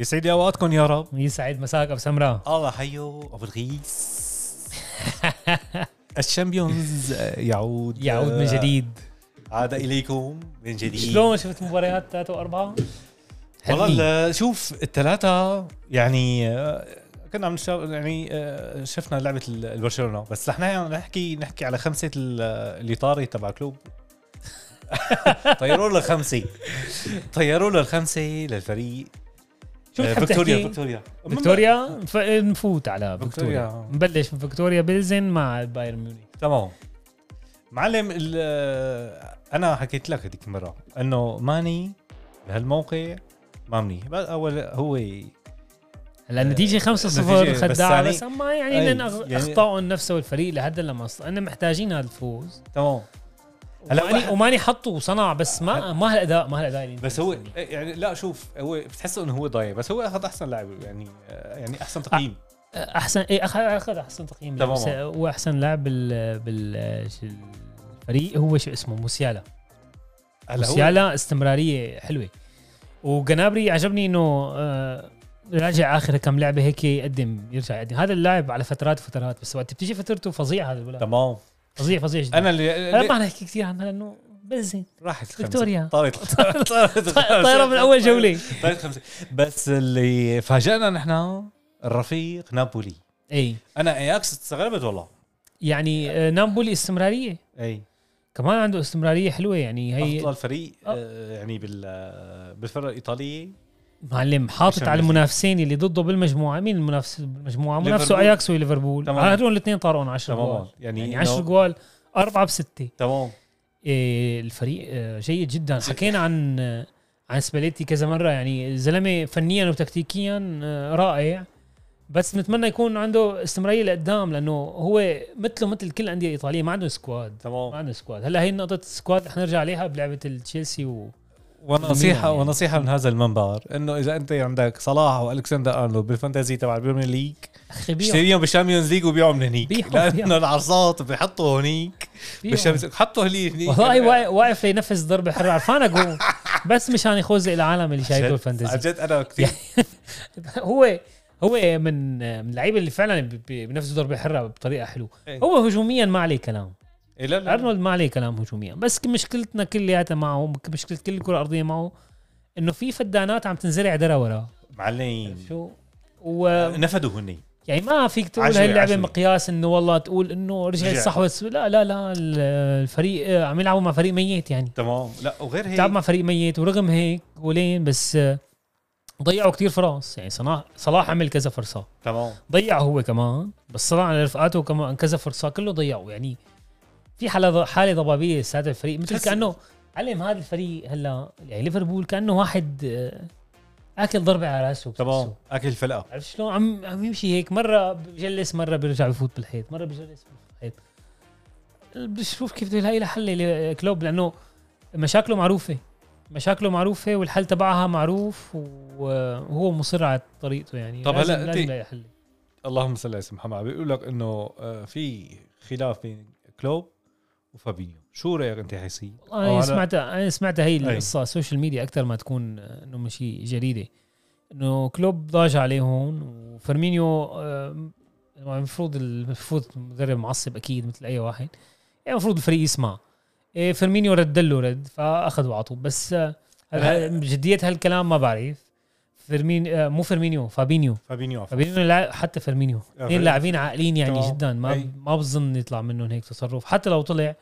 يسعد لي اوقاتكم يا رب. يسعد. مساك أبو سمراء. الله حيو. أبو الغيس الشامبيونز يعود. يعود من جديد. عاد إليكم من جديد. شلون شفت مباريات ثلاثة وأربعة؟ والله شوف الثلاثة يعني آه، كنا عم يعني آه، شفنا لعبة ال- البرشلونة. بس رح نح- نحكي نحكي على خمسة ال- اللي طاري تبع كلوب. طيروا له الخمسة طيروا له الخمسة للفريق. شو آه، فيكتوريا؟ فيكتوريا. فيكتوريا ف- نفوت على فيكتوريا. نبلش من فيكتوريا بيلزن مع بايرن ميونخ. تمام. معلم ال- آه، أنا حكيت لك هذيك المرة إنه ماني بهالموقع ما منيح. بس أول هو هلا النتيجة 5 النتيجة 0 بس يعني- بس أما يعني يعني- أخطاء النفس والفريق لحد لما أنا محتاجين هذا الفوز. تمام. هلا وماني وماني حطه وصنع بس ما ما هالاداء ما هالاداء اللي بس هو يعني لا شوف هو بتحسه إنه هو ضايع بس هو أخذ أحسن لاعب يعني يعني أحسن تقييم. احسن إيه اخذ أخذ أحسن تقييم تمام. بس هو أحسن لاعب بال الفريق هو شو اسمه؟ موسيالا. موسيالا استمرارية حلوة. وجنابري عجبني إنه آه، راجع آخر كم لعبة هيك يقدم يرجع يقدم. هذا اللاعب على فترات وفترات بس وقت بتيجي فترته فظيع هذا الولد تمام. فظيع فظيع جدا. أنا اللي, اللي ما نحكي كثير عنها لأنه بلزن راحت. فيكتوريا. طارت طايره من أول جولة. طارت خمسة بس اللي فاجأنا نحن الرفيق نابولي. إي. أنا إياكس استغربت والله. يعني آه، نابولي استمرارية. إي. كمان عنده استمرارية حلوة يعني هي أفضل فريق آه. آه، يعني بال آه، بالفرق الإيطالية. معلم حاطط على المنافسين اللي ضده بالمجموعة. مين المنافس؟ بالمجموعه منافسه. أياكس وليفربول. هدول الاثنين طارقون 10 تماما جوال. يعني, يعني إنه- 10 جوال أربعة بستة. تمام. إيه الفريق آه، جيد جدا. حكينا عن آه، عن سباليتي كذا مرة. يعني زلمة فنيا وتكتيكيا آه، رائع. بس نتمنى يكون عنده استمرارية لقدام لأنه هو مثله مثل كل الأندية الإيطالية. ما عنده squad ما تمام عنده squad هلأ هي نقطة ال squad رح نرجع عليها بلعبة التشيلسي و ونصيحة يعني. ونصيحة من هذا المنبر إنه إذا أنت عندك صلاح والكسندر أرنولد بال fantasy تبع ال Premier League اشتريهم بال Champions League وبيعوا من هنيك لأنه. العرصات بيحطوا هنيك. بال Champions League حطوا هلي هنيك والله واقف- لينفذ ضربة حرة عرفان أقول بس مشان يخوزق العالم اللي شايفه عن ال fantasy جد أنا كثير هو هو من من اللعيبة اللي فعلا بينفذوا ضربه حره بطريقة حلوة إيه. هو هجوميا ما عليه كلام إيه لا لا أرنولد ما عليه كلام هجوميا. بس مشكلتنا كلياتها معه مشكلة كل الكره الارضيه معه إنه في فدانات عم تنزرع درا وراه معلمين شو؟ و نفدوا هني. يعني ما فيك تقول هاي اللعبه. مقياس إنه والله تقول إنه رجع رجع. صحوة لا لا لا الفريق آه، عم يلعبوا مع فريق ميت يعني. تمام. لا وغير هيك تعب مع فريق ميت ورغم هيك جولين بس آه، ضيعوا كتير فرص. يعني صلاح صلاح عمل كذا فرصة. تمام. ضيع هو كمان بس صلاح على رفقاته كمان كذا فرصة كله ضيعوا يعني في حالة حالة ضبابية ساعة الفريق مثل كأنه علم هذا الفريق هلا يعني ليفربول كأنه واحد آه، آكل ضربة على رأسه تمام. آكل الفلقه عرفت شلون؟ عم عم يمشي هيك مرة بجلس مرة بيرجع بفوت بالحيط مرة بجلس بالحيط. بشوف كيف بده يلاقي لها حل كلوب لأنه مشاكله معروفة مشاكله معروفة والحل تبعها معروف وهو مصر على طريقته يعني. طب هلا لازم أنت- يلاقي حل. اللهم صل على سيدنا محمد بيقول لك إنه آه، في خلاف بين كلوب وفابينيو. شو رأيك أنت يا حسين؟ أنا سمعت أنا سمعت هي. القصة. ال social media أكثر ما تكون إنه مشي جريدة. إنه كلوب ضاج عليه هون وفيرمينيو آه، المفروض المفروض مدرب معصب أكيد مثل أي واحد. يعني المفروض الفريق يسمع. إيه فيرمينيو رد له رد فاخذ وعطوا بس آه، جدية هالكلام ما بعرف. فيرمين آه، مو فيرمينيو فابينيو. فابينيو. فابينيو لا حتى فيرمينيو. اثنين لاعبين عاقلين يعني تمام. جدا. ما أي. ما بظن يطلع منهم هيك تصرف. حتى لو طلع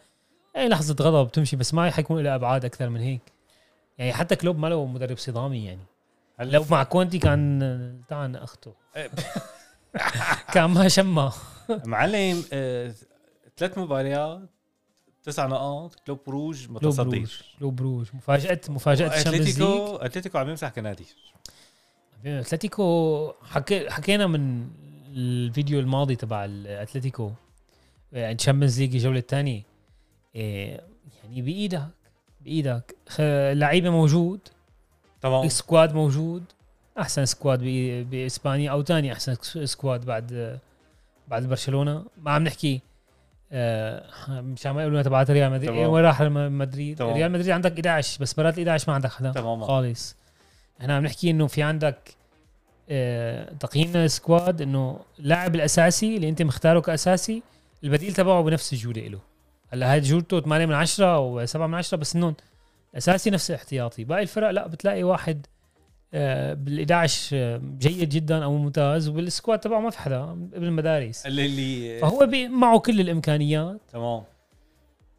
أي لحظة غضب بتمشي بس ما حيكون لها أبعاد أكثر من هيك. يعني حتى كلوب ما له مدرب صدامي يعني. لو مع كونتي كان تعال أخته. كان ما شمه. معلم آه، ثلاث مباريات تسع نقاط كلوب بروج متصدر. كلوب بروج مفاجاه مفاجأة ال Champions League. اتلتيكو أتلتيكو عم يمسح كنادي. أتلتيكو حكي حكينا من الفيديو الماضي تبع الأتلتيكو ال Champions League الجولة الثانية. يعني بإيدك بإيدك. لعيبة موجود. تمام. squad موجود. أحسن squad بإسبانيا أو ثاني أحسن squad بعد بعد برشلونة. ما عم نحكي آه، مشان ما يقولوا تبعت ريال مدريد. إيه، وين راح ريال مدريد. ريال مدريد عندك 11 بس برات ال 11 ما عندك حدا تماما خالص. إحنا عم نحكي إنه في عندك آه، تقييمنا لل squad إنه اللاعب الأساسي اللي أنت مختاره كأساسي البديل تبعه بنفس الجوده له هلأ هاي جودته 8 من 10 أو 7 من 10 بس انه الاساسي نفس الاحتياطي باقي الفرق لأ بتلاقي واحد آه، بال 11 آه، جيد جدا أو ممتاز وبال squad تبعه ما في حدا ابن المدارس. اللي اللي فهو معه كل الإمكانيات. تمام.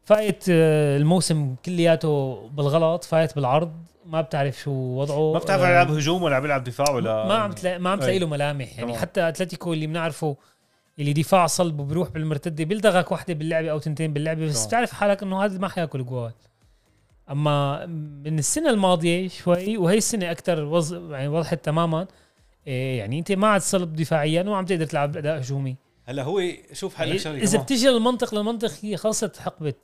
فايت آه، الموسم كلياته بالغلط فايت بالعرض ما بتعرف شو وضعه ما بتعرف آه، يلعب هجوم ولا بيلعب دفاع ولا ما عم تلاقي ما عم تلاقي له ملامح يعني تمام. حتى أتلتيكو اللي بنعرفه اللي دفاع صلب وبيروح بالمرتدة بيلدغك وحدة باللعبة أو تنتين باللعبة بس تمام. بتعرف حالك إنه هذا ما حياكل جوال أما من السنة الماضية شوي وهي السنة أكثر وز... يعني وضحت تماما إيه يعني أنت ما عاد صلب دفاعيا وما عم تقدر تلعب اداء هجومي هلا هو شوف هلا شغلة إذا. بتجي المنطق للمنطق هي خلصت حقبة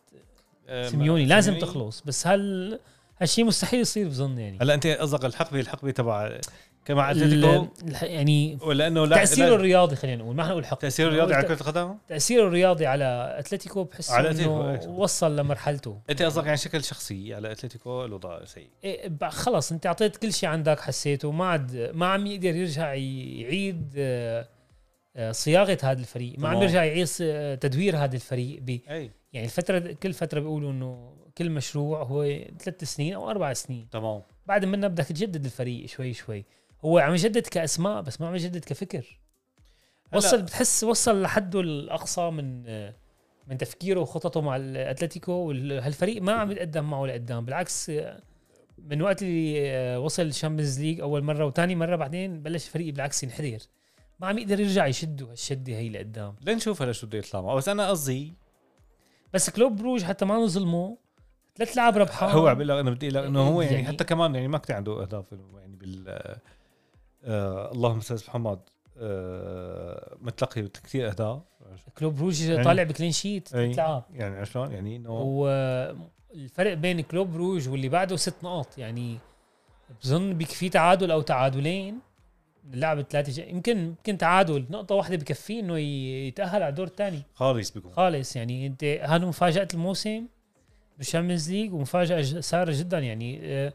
سيميوني ما- لازم سيميوني. تخلص بس هل هالشيء مستحيل يصير بظن يعني. هلا انت قصدك الحقبة الحقبة تبع كما أتلتيكو؟ يعني ولا انه لا تأثيره لا- الرياضي خلينا نقول ما حنقول حق تاثير الرياضي على كرة القدم؟ تأثيره الرياضي على أتلتيكو بحس على إنه أتلتيكو، إيه. وصل لمرحلته. أنت قصدك يعني شكل شخصي على أتلتيكو الوضع سيء؟ إيه خلص أنت أعطيت كل شيء عندك حسيته ما عاد ما عم يقدر يرجع يعيد آه، آه، صياغة هذا الفريق ما عم. يرجع يعيد آه، تدوير هذا الفريق ب يعني الفترة كل فترة بيقولوا إنه كل مشروع هو ثلاث سنين أو أربع سنين. تمام. بعد منها بدك تجدد الفريق شوي شوي. هو عم يجدد كأسماء بس ما عم يجدد كفكر. وصل بتحس وصل لحده الأقصى من من تفكيره وخططه مع الأتلتيكو وهالفريق ما عم يتقدم معه لقدام. بالعكس من وقت اللي وصل ال Champions League أول مرة وثاني مرة بعدين بلش الفريق بالعكس ينحدر. ما عم يقدر يرجع يشده هالشدة هي لقدام. لنشوف هلا شو بده يطلع معه. بس أنا قصدي بس كلوب بروج حتى ما نظلمه. ثلاث لعب ربحان هو عم أنا بدي لك انه هو يعني, يعني- حتى كمان يعني ما كان عنده أهداف يعني بال آه اللهم صل محمد آه متلقي كثير أهداف. كلوب بروج يعني- طالع ب clean sheet. ثلاث لعب. يعني شلون؟ يعني إنه والفرق بين كلوب روج واللي بعده ست نقاط. يعني بظن بيكفي تعادل أو تعادلين. اللعب الثلاثه جاي. يمكن يمكن تعادل. نقطة واحدة بكفيه إنه ي- يتأهل على الدور الثاني خالص بيكون. خالص. يعني أنت هذا مفاجأة الموسم بال Champions League؟ ومفاجأة ج- سارة جدا. يعني آه،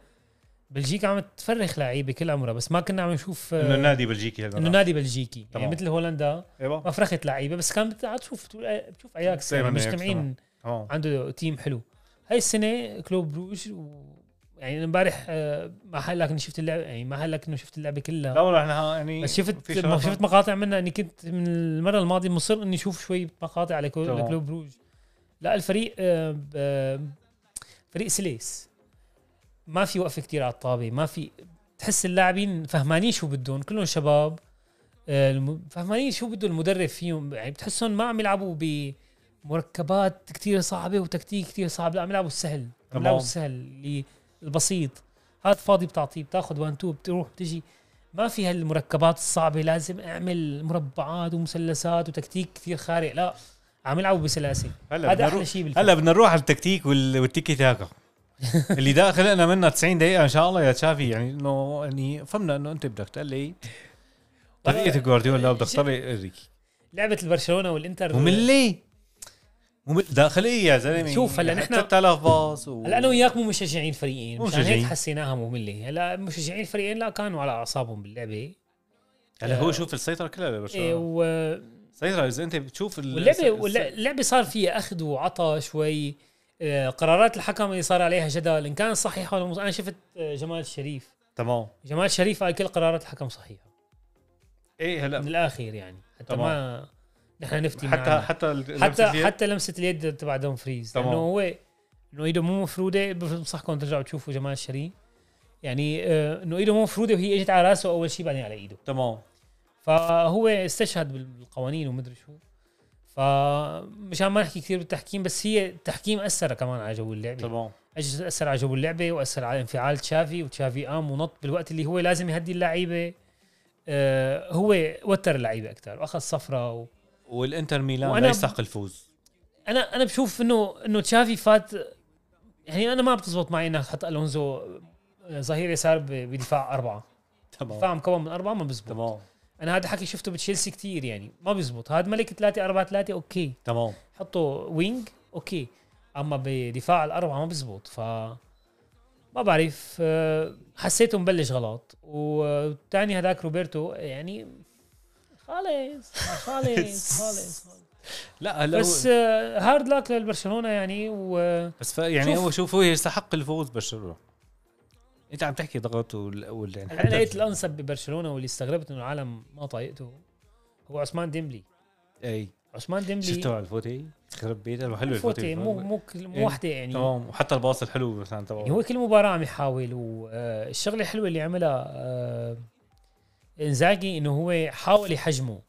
بلجيكا عم تفرخ لعيبة كل عمرها. بس ما كنا عم نشوف آه، إنه النادي بلجيكي إنه نادي بلجيكي. تمام. يعني مثل هولندا إيوه. ما فرخت لعيبة. بس كان بتقعد تشوف بتشوف أياكس. يعني مجتمعين تمام. عنده team حلو. هاي السنة كلوب بروج و... يعني امبارح آه، ما حقول لك اني شفت اللعبه يعني ما حقول لك انه شفت اللعبه لا كلها والله إحنا يعني بس شفت شفت مقاطع منها اني كنت من المرة الماضية مصر إني أشوف شوي مقاطع على كلو- تمام. لكلوب بروج لا الفريق آه، فريق سليس. ما في وقفه كتير على الطابة ما في تحس اللاعبين فهمانين شو بدهم كلهم شباب. آه، فهمانين شو بده المدرب فيهم يعني بتحسهم ما عم يلعبوا بمركبات كتير صعبة وتكتيك كتير صعب لا عم يلعبوا السهل عم. يلعبوا السهل. اللي البسيط. هذا فاضي بتعطيه بتاخذ وان تو بتروح بتجي. ما في هالمركبات الصعبة لازم أعمل مربعات ومثلثات وتكتيك كثير خارق. لا عم يلعبوا بسلاسة. هلا هذا بدنا أحلى شيء هلا بدنا نروح على التكتيك وال- والتيكي تاكا. اللي دا خلقنا منها 90 دقيقة إن شاء الله يا تشافي. يعني إنه يعني فهمنا إنه أنت بدك تقلي. طريقة جوارديولا بدك اريكي لعبة البرشلونة والإنتر مملة ممل داخلية يا زلمة. شوف، هلا نحن- 3000 باص و... هلا أنا وياك مو مشجعين فريقين مو مشان هيك. حسيناها ممله هلا مشجعين الفريقين لا كانوا على أعصابهم باللعبة. هلا هو شوف السيطرة كلها إيه لبرشلونة و... السيطرة إذا أنت بتشوف ال- واللعبه الس- واللع- اللعبة صار فيها أخذ وعطى شوي. آه، قرارات الحكم اللي صار عليها جدل إن كانت صحيحه ولا مو أنا شفت آه، جمال الشريف تمام. جمال الشريف قال كل قرارات الحكم صحيحة. إيه من هلا الآخر يعني. حتى تمام. ما نحن نفتي حتى معنا. حتى حتى اليد؟ حتى لمسة اليد تبع دوم فريز تمام. لأنه هو انه إيده مو مفرودة بنصحكم ترجعوا تشوفوا جمال الشريف يعني آه، إنه إيده مو مفرودة وهي إجت على راسه أول شيء بعدين على إيده. تمام. فهو استشهد بالقوانين ومدري شو. فمشان ما نحكي كثير بالتحكيم بس هي التحكيم اثر كمان على جو اللعبة. تمام. أثر على جو اللعبة وأثر على انفعال تشافي وتشافي قام ونط بالوقت اللي هو لازم يهدي اللعيبة. آه هو وتر اللعيبة أكثر وأخذ صفرة و... والانتر ميلان لا يستحق الفوز. أنا أنا بشوف انه إنه تشافي فات يعني أنا ما بتزبط معي إنك تحط ألونزو ظهير يسار بدفاع أربعة. دفاع تمام مكون من أربعة ما بزبط. تمام. أنا هذا حكي شفته بتشيلسي كتير يعني ما بزبط. هذا ملك 3 4 3 okay. تمام. حطه wing okay. أما بدفاع الأربعة ما بزبط ف ما بعرف آه، حسيته مبلش غلط. والثاني هذاك روبرتو يعني خالص خالص خالص. لا هلا بس آه، hard luck للبرشلونه يعني و بس يعني. هو شوف هو يستحق الفوز برشلونة. انت عم تحكي ضغط وال, وال... يعني أنا لقيت الأنسب ببرشلونة واللي استغربت إنه العالم ما طايقته هو عثمان ديمبلي. أي. عثمان ديمبلي شفتوا على الفوتي؟ خرب بيته حلو فوتي الفوتي. مو مو مو إيه. وحدة يعني. تمام. وحتى ال pass الحلو مثلا يعني تبعه هو كل مباراة عم يحاول والشغلة الحلوة اللي عملها آه، إنزاجي إنه هو حاول يحجمه.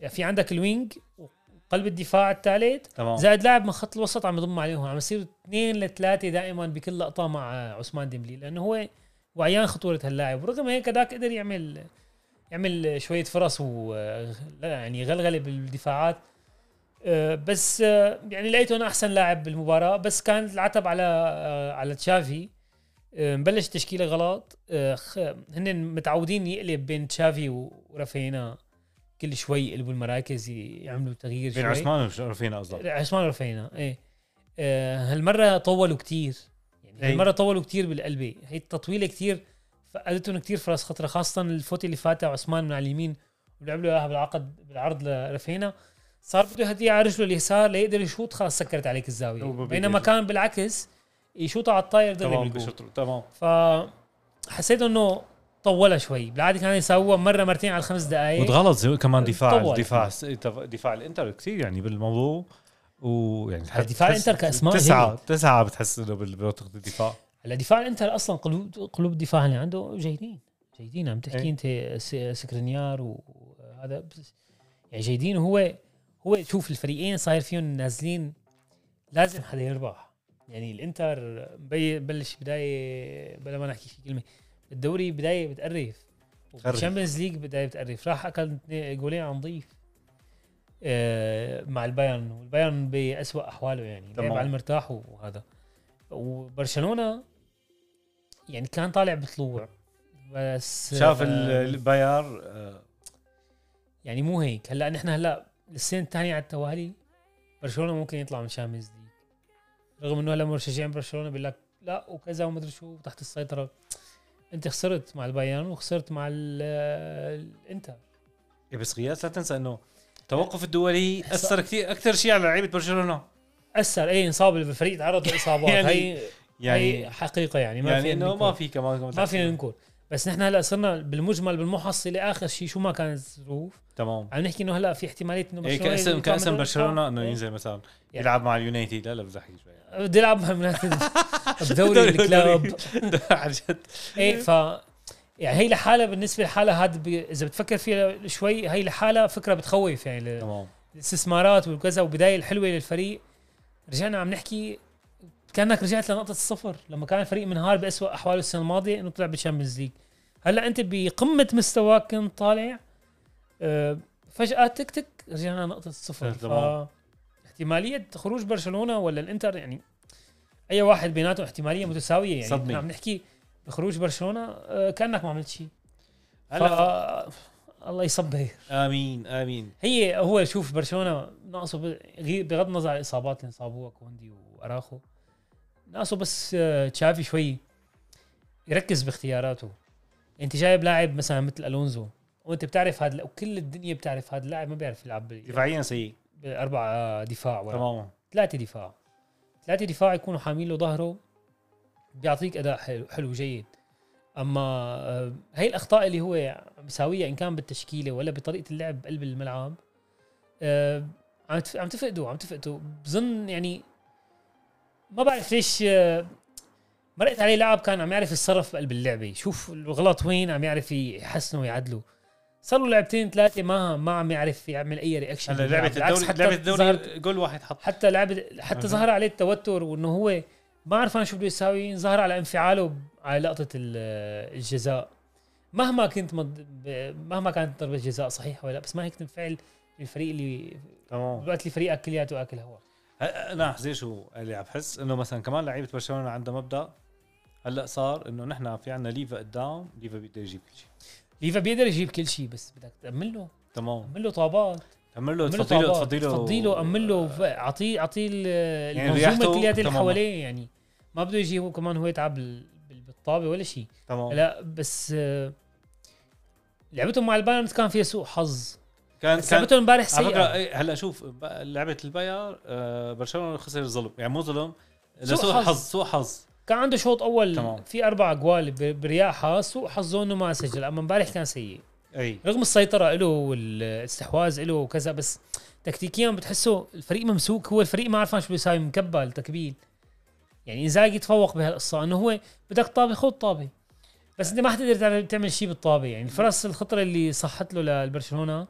يعني في عندك ال wing وقلب الدفاع الثالث زائد لاعب من خط الوسط عم يضم عليهم. عم يصير اثنين لثلاثة دائما بكل لقطة مع عثمان ديمبلي لأنه هو وعيان خطورة هاللاعب. ورغم هيك هذاك قدر يعمل يعمل شوية فرص و يعني غلغلة بالدفاعات. آه، بس آه، يعني لقيته أنا أحسن لاعب بالمباراة. بس كان العتب على آه، على تشافي. مبلش تشكيلة غلط. آه، هن متعودين يقلب بين تشافي ورافينا كل شوي يقلبوا المراكز يعملوا تغيير بين شوي. عثمان ورفينا قصدك؟ عثمان ورافينا إيه. آه، هالمرة طولوا كتير. يعني. هالمرة طولوا كتير بالقلبة. هي التطويلة كتير فقدتهم كتير فرص خطرة خاصة الفوت اللي فاتها عثمان من على اليمين ولعب له إياها بالعقد بالعرض لرافينا. صار بده يهديها على رجله اليسار ليقدر يشوط خلاص سكرت عليك الزاوية. بينما. كان بالعكس يشوطها على الطاير تمام بشطر تمام. فحسيت إنه طولها شوي. بالعاده كان يسووها مرة مرتين على الخمس دقائق وتغلط كمان دفاع طول. دفاع دفاع الإنتر كثير يعني بالموضوع. ويعني دفاع الإنتر كأسماء تسعة تسعة بتحس إنه بمنطقة الدفاع. هلا دفاع الإنتر أصلا قلوب قلوب الدفاع اللي عنده جيدين. جيدين. عم تحكي إيه. أنت سكرينيار وهذا يعني جيدين. وهو هو شوف الفريقين صاير فيهم نازلين لازم حدا يربح. يعني الإنتر بلش بداية بلا ما نحكي شي كلمة الدوري بداية بتقرف خرب. وال Champions League بداية بتقرف راح أكل جولين عن ضيف آه، مع البايرن والبايرن بأسوأ أحواله يعني لعب. على المرتاح وهذا وبرشلونة يعني كان طالع بطلوع بس شاف آه، ال- الباير آه، يعني مو هيك هلا نحن هلا السنة الثانية على التوالي برشلونة ممكن يطلع من Champions League رغم إنه هلا مشجعين برشلونة بيقول لك لا وكذا ومدري شو تحت السيطرة. أنت خسرت مع البايرن وخسرت مع ال- الانتر إيه بس غياث لا تنسى إنه التوقف الدولي أثر كثير أكثر شيء على لعيبة برشلونة. أثر اي انصاب الفريق تعرض لإصابات. يعني- هي هي يعني حقيقة يعني ما يعني في إنه ما في كمان ما فينا ننكر. بس نحن هلا صرنا بالمجمل بالمحصله اخر شيء شو ما كانت الظروف. تمام. عم نحكي إنه هلا في احتمالية إنه إيه برشلونة كاسم كاسم برشلونة إنه إيه. ينزل مثلا يعني. يلعب مع اليونايتد. لا لا بزحك شوي بده يلعب مع اليونايتد بدوري الكلاب. عن جد. إيه ف يعني هي لحالها بالنسبة لحالها هذا ب... إذا بتفكر فيها شوي هي لحالها فكرة بتخوف يعني تمام. الاستثمارات وكذا وبداية الحلوة للفريق. رجعنا عم نحكي كأنك رجعت لنقطة الصفر. لما كان الفريق منهار بأسوأ أحواله السنة الماضية إنه طلع بال Champions League. هلأ أنت بقمة مستواك كنت طالع آه، فجأة تك تك رجعنا نقطه الصفر. ف تمام. احتماليه خروج برشلونة ولا الإنتر؟ يعني أي واحد بيناته احتمالية متساوية. يعني. نحن عم نحكي بخروج برشلونة آه، كأنك ما عملت شيء. هلأ ف... الله يصبر. آمين آمين. هي هو شوف برشلونة ناقصه بغض النظر عن الإصابات اللي انصابوها كوندي وأراخو. ناقصه بس آه، تشافي شوي يركز باختياراته. انت جايب لاعب مثلا مثل ألونزو وانت بتعرف هذا وكل الدنيا بتعرف هذا اللاعب ما بيعرف يلعب دفاعيا سيء. باربع آه، دفاع ورا. تماما. ثلاثة دفاع. ثلاثة دفاع يكونوا حامين له ظهره بيعطيك أداء حلو حلو جيد. أما آه، هي الأخطاء اللي هو بيساويها إن كان بالتشكيلة ولا بطريقة اللعب بقلب الملعب آه، عم تفقدوا عم تفقدوا. بظن يعني ما بعرف ليش آه، مرقت عليه لاعب كان عم يعرف يتصرف بقلب اللعبة. شوف الغلط وين عم يعرف يحسنه ويعدله صار له لعبتين ثلاثة ما ما عم يعرف يعمل أي reaction هلا لعبة الدوري حتى لعبة الدوري جول واحد حط. حتى لعب حتى. ظهر عليه التوتر وإنه هو ما عرفان شو بده يساوي ظهر على انفعاله على لقطة ال- الجزاء. مهما كنت مد... مهما كانت ضربة جزاء صحيحة ولا لأ بس ما هيك تنفعل الفريق اللي تمام. بالوقت اللي فريقك كلياته أكل هوا هلا أنا حزين شو اللي عم بحس؟ إنه مثلا كمان لعيبة برشلونة عندها مبدأ. هلأ صار إنه نحن في عندنا ليفا قدام ليفا بيقدر يجيب كل شيء. ليفا بيقدر يجيب كل شيء بس بدك تامن له تمام. امن له طابات. تعمل له تفضي له تفضي له تفضي له امن له أعطيه أعطيه ال- يعني المنظومه رياحته. كلياتها اللي. حواليه يعني ما بده يجي هو كمان هو يتعب ال- الطابه ولا شيء. تمام. لا بس آه، لعبتهم مع البايرن كان فيها سوء حظ. كان لعبتهم امبارح سيئة. إيه، هلا شوف لعبة البايرن آه، برشلونة خسر ظلم يعني مو ظلم سوء حظ. سوء حظ. كان عنده شوط أول تمام. في أربع جوال ب- برياحة سوء حظه إنه ما سجل أما امبارح كان سيء. أي. رغم السيطرة له والاستحواذ له وكذا بس تكتيكيا بتحسه الفريق ممسوك. هو الفريق ما عرفان شو بيساوي مكبل تكبيل. يعني إنزاجي تفوق بهالقصة إنه هو بدك طابه خذ طابه بس أنت ما حتقدر تعمل- شيء بالطابه يعني الفرص الخطرة اللي صحت له للبرشلونه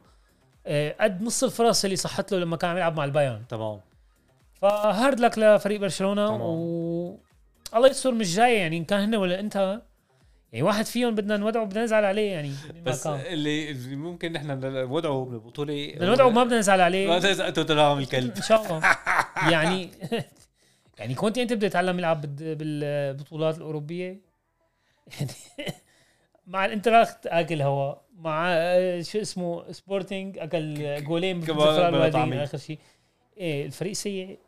قد نص الفرص اللي صحت له لما كان عم يلعب مع البايرن. تمام. فهارد لك لفريق برشلونة تمام. و الله يستر مش جاي يعني إن كان هن ولا أنت يعني واحد فيهم بدنا نودعه بدنا نزعل عليه يعني بس كان. اللي ممكن نحن نودعه بالبطوله بدنا نودعه ما بدنا نزعل عليه. ما تزقتوا تلام الكلب. إن شاء الله. يعني يعني كنت أنت بدك تتعلم يلعب بالبطولات الأوروبية؟ يعني مع آينتراخت آكل هواء مع آه، شو اسمه سبورتنج أكل جولين طعمي. آخر شيء. إيه الفريق سيء.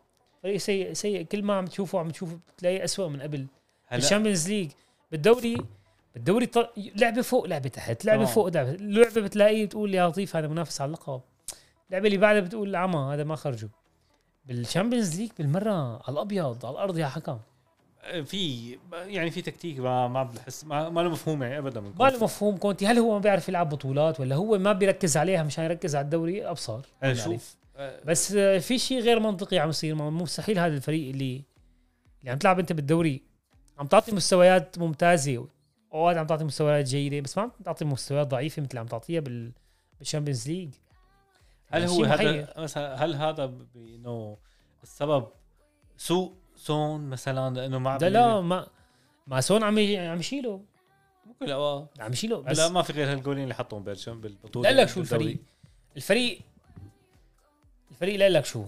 فريق سيء سيء. كل ما عم تشوفه عم تشوفه بتلاقيه اسوء من قبل. ال Champions League بالدوري بالدوري ط- لعبة فوق لعبة تحت لعبة تمام. فوق لعبة لعبه بتلاقيه بتقول يا لطيف هذا منافس على اللقب. اللعبة اللي بعدها بتقول عمى هذا ما خرجوا. بال Champions League بالمرة على الأبيض على الأرض يا حكم. في يعني في تكتيك ما ما بحس ما, ما له مفهوم يعني ابدا من ما له مفهوم كونتي. هل هو ما بيعرف يلعب بطولات ولا هو ما بيركز عليها مشان يركز على الدوري؟ أبصر. يعني. شوف بس في شيء غير منطقي عم يصير. مستحيل هذا الفريق اللي اللي عم تلعب أنت بالدوري عم تعطي مستويات ممتازة. أوقات عم تعطي مستويات جيدة بس ما عم تعطي مستويات ضعيفة مثل عم تعطيها بال بالشامبيونز ليج. هل يعني هو. هذا مثلا هل هذا ب- إنه السبب سوء سون مثلا لأنه ما ده لا ما ما سون عم عم يشيله. ممكن لا عم يشيله بس هلا ما في غير هالجولين اللي حطهم بيرشم بالبطولة لا لك شو. الفريق؟ الفريق الفريق لا لك شو؟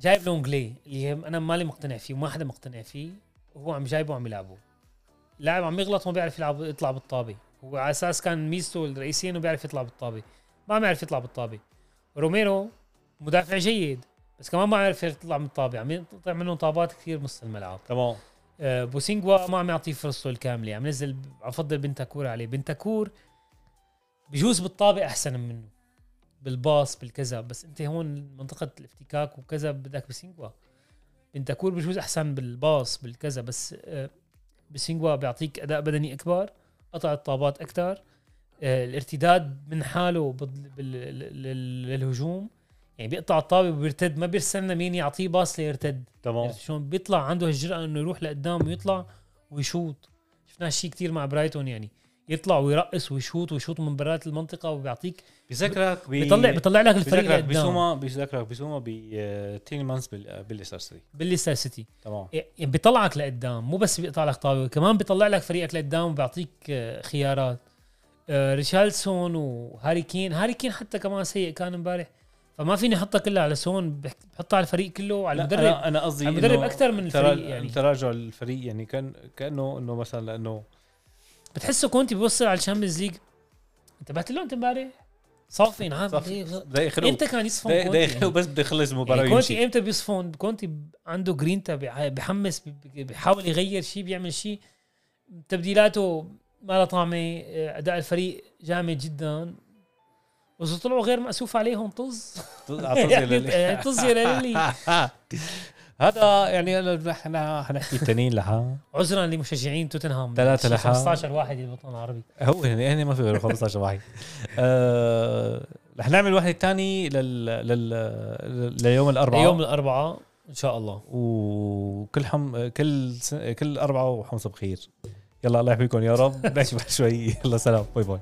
جايب لونجلي اللي أنا مالي مقتنع فيه وما حدا مقتنع فيه وهو عم جايبه وعم يلعبه. لاعب عم يغلط وما بيعرف يلعب يطلع بالطابة. هو على أساس كان ميزته الرئيسية إنه بيعرف يطلع بالطابة. ما عم يعرف يطلع بالطابة. روميرو مدافع جيد. بس كمان ما عرف يطلع من الطابة عم يقطع منه طابات كثير بنص الملعب. تمام. آه، بوسينجوا ما عم يعطيه فرصته الكاملة عم نزل عم فضل بنتاكور عليه. بنتاكور بجوز بالطابة أحسن منه بالباص بالكذا. بس أنت هون منطقة الافتكاك وكذا بدك بسينجوا بنتاكور بجوز أحسن بالباص بالكذا. بس آه، بسينجوا بيعطيك أداء بدني أكبر قطع الطابات أكثر الارتداد من حاله بال- بال- لل- للهجوم. يعني بيقطع الطابه وبيرتد ما بيستنى مين يعطيه باص ليرتد. تمام. عرفت شلون بيطلع عنده الجرأة إنه يروح لقدام ويطلع ويشوط. شفنا هالشيء كثير مع برايتون يعني يطلع ويرقص ويشوط ويشوط من برات المنطقة وبيعطيك بذكرك ب- بيطلع بيطلع لك الفريق لقدام. بسوما بذكرك بسوما بتيليمانس بالليستر سيتي. بالليستر سيتي. تمام. يعني بيطلعك لقدام مو بس بيقطع لك طابة كمان بيطلع لك فريقك لقدام وبيعطيك آه، خيارات. آه، ريشارلسون وهاري كين هاري كين حتى كمان سيء كان امبارح. فما فيني أحطها كلها على سون بح- بحطها على الفريق كله وعلى لا، المدرب. أنا أنا قصدي على المدرب أكتر من الفريق يعني. تراجع الفريق يعني كان كأنه إنه مثلا لأنه بتحسه كونتي بيوصل على ال Champions League. انتبهت له انت امبارح؟ صافي نعم صافي. إمتى كان يصفن كونتي يعني؟ بس بده يخلص المباراة يعني كونتي إمتى بيصفن كونتي عنده جرينتا بحمس ب- ب- بيحاول يغير شيء بيعمل شيء تبديلاته ما لها طعمة أداء الفريق جامد جدا. واذا طلعوا غير مأسوف عليهم طز. اعتذر للي- يعني طز يا ليلي. هذا يعني إحنا حنحكي التنين لها. عذرا لمشجعين توتنهام. ثلاثة لحال. 15 واحد بالوطن العربي. هو هن هن ما في غير 15 واحد. آه، رح نعمل واحد تاني لل لل ليوم الأربعاء. يوم الأربعاء إن شاء الله. وكل حم كل س... كل اربعاء وحمص بخير. يلا الله يحميكم يا رب. بعد شوي. يلا سلام. باي باي.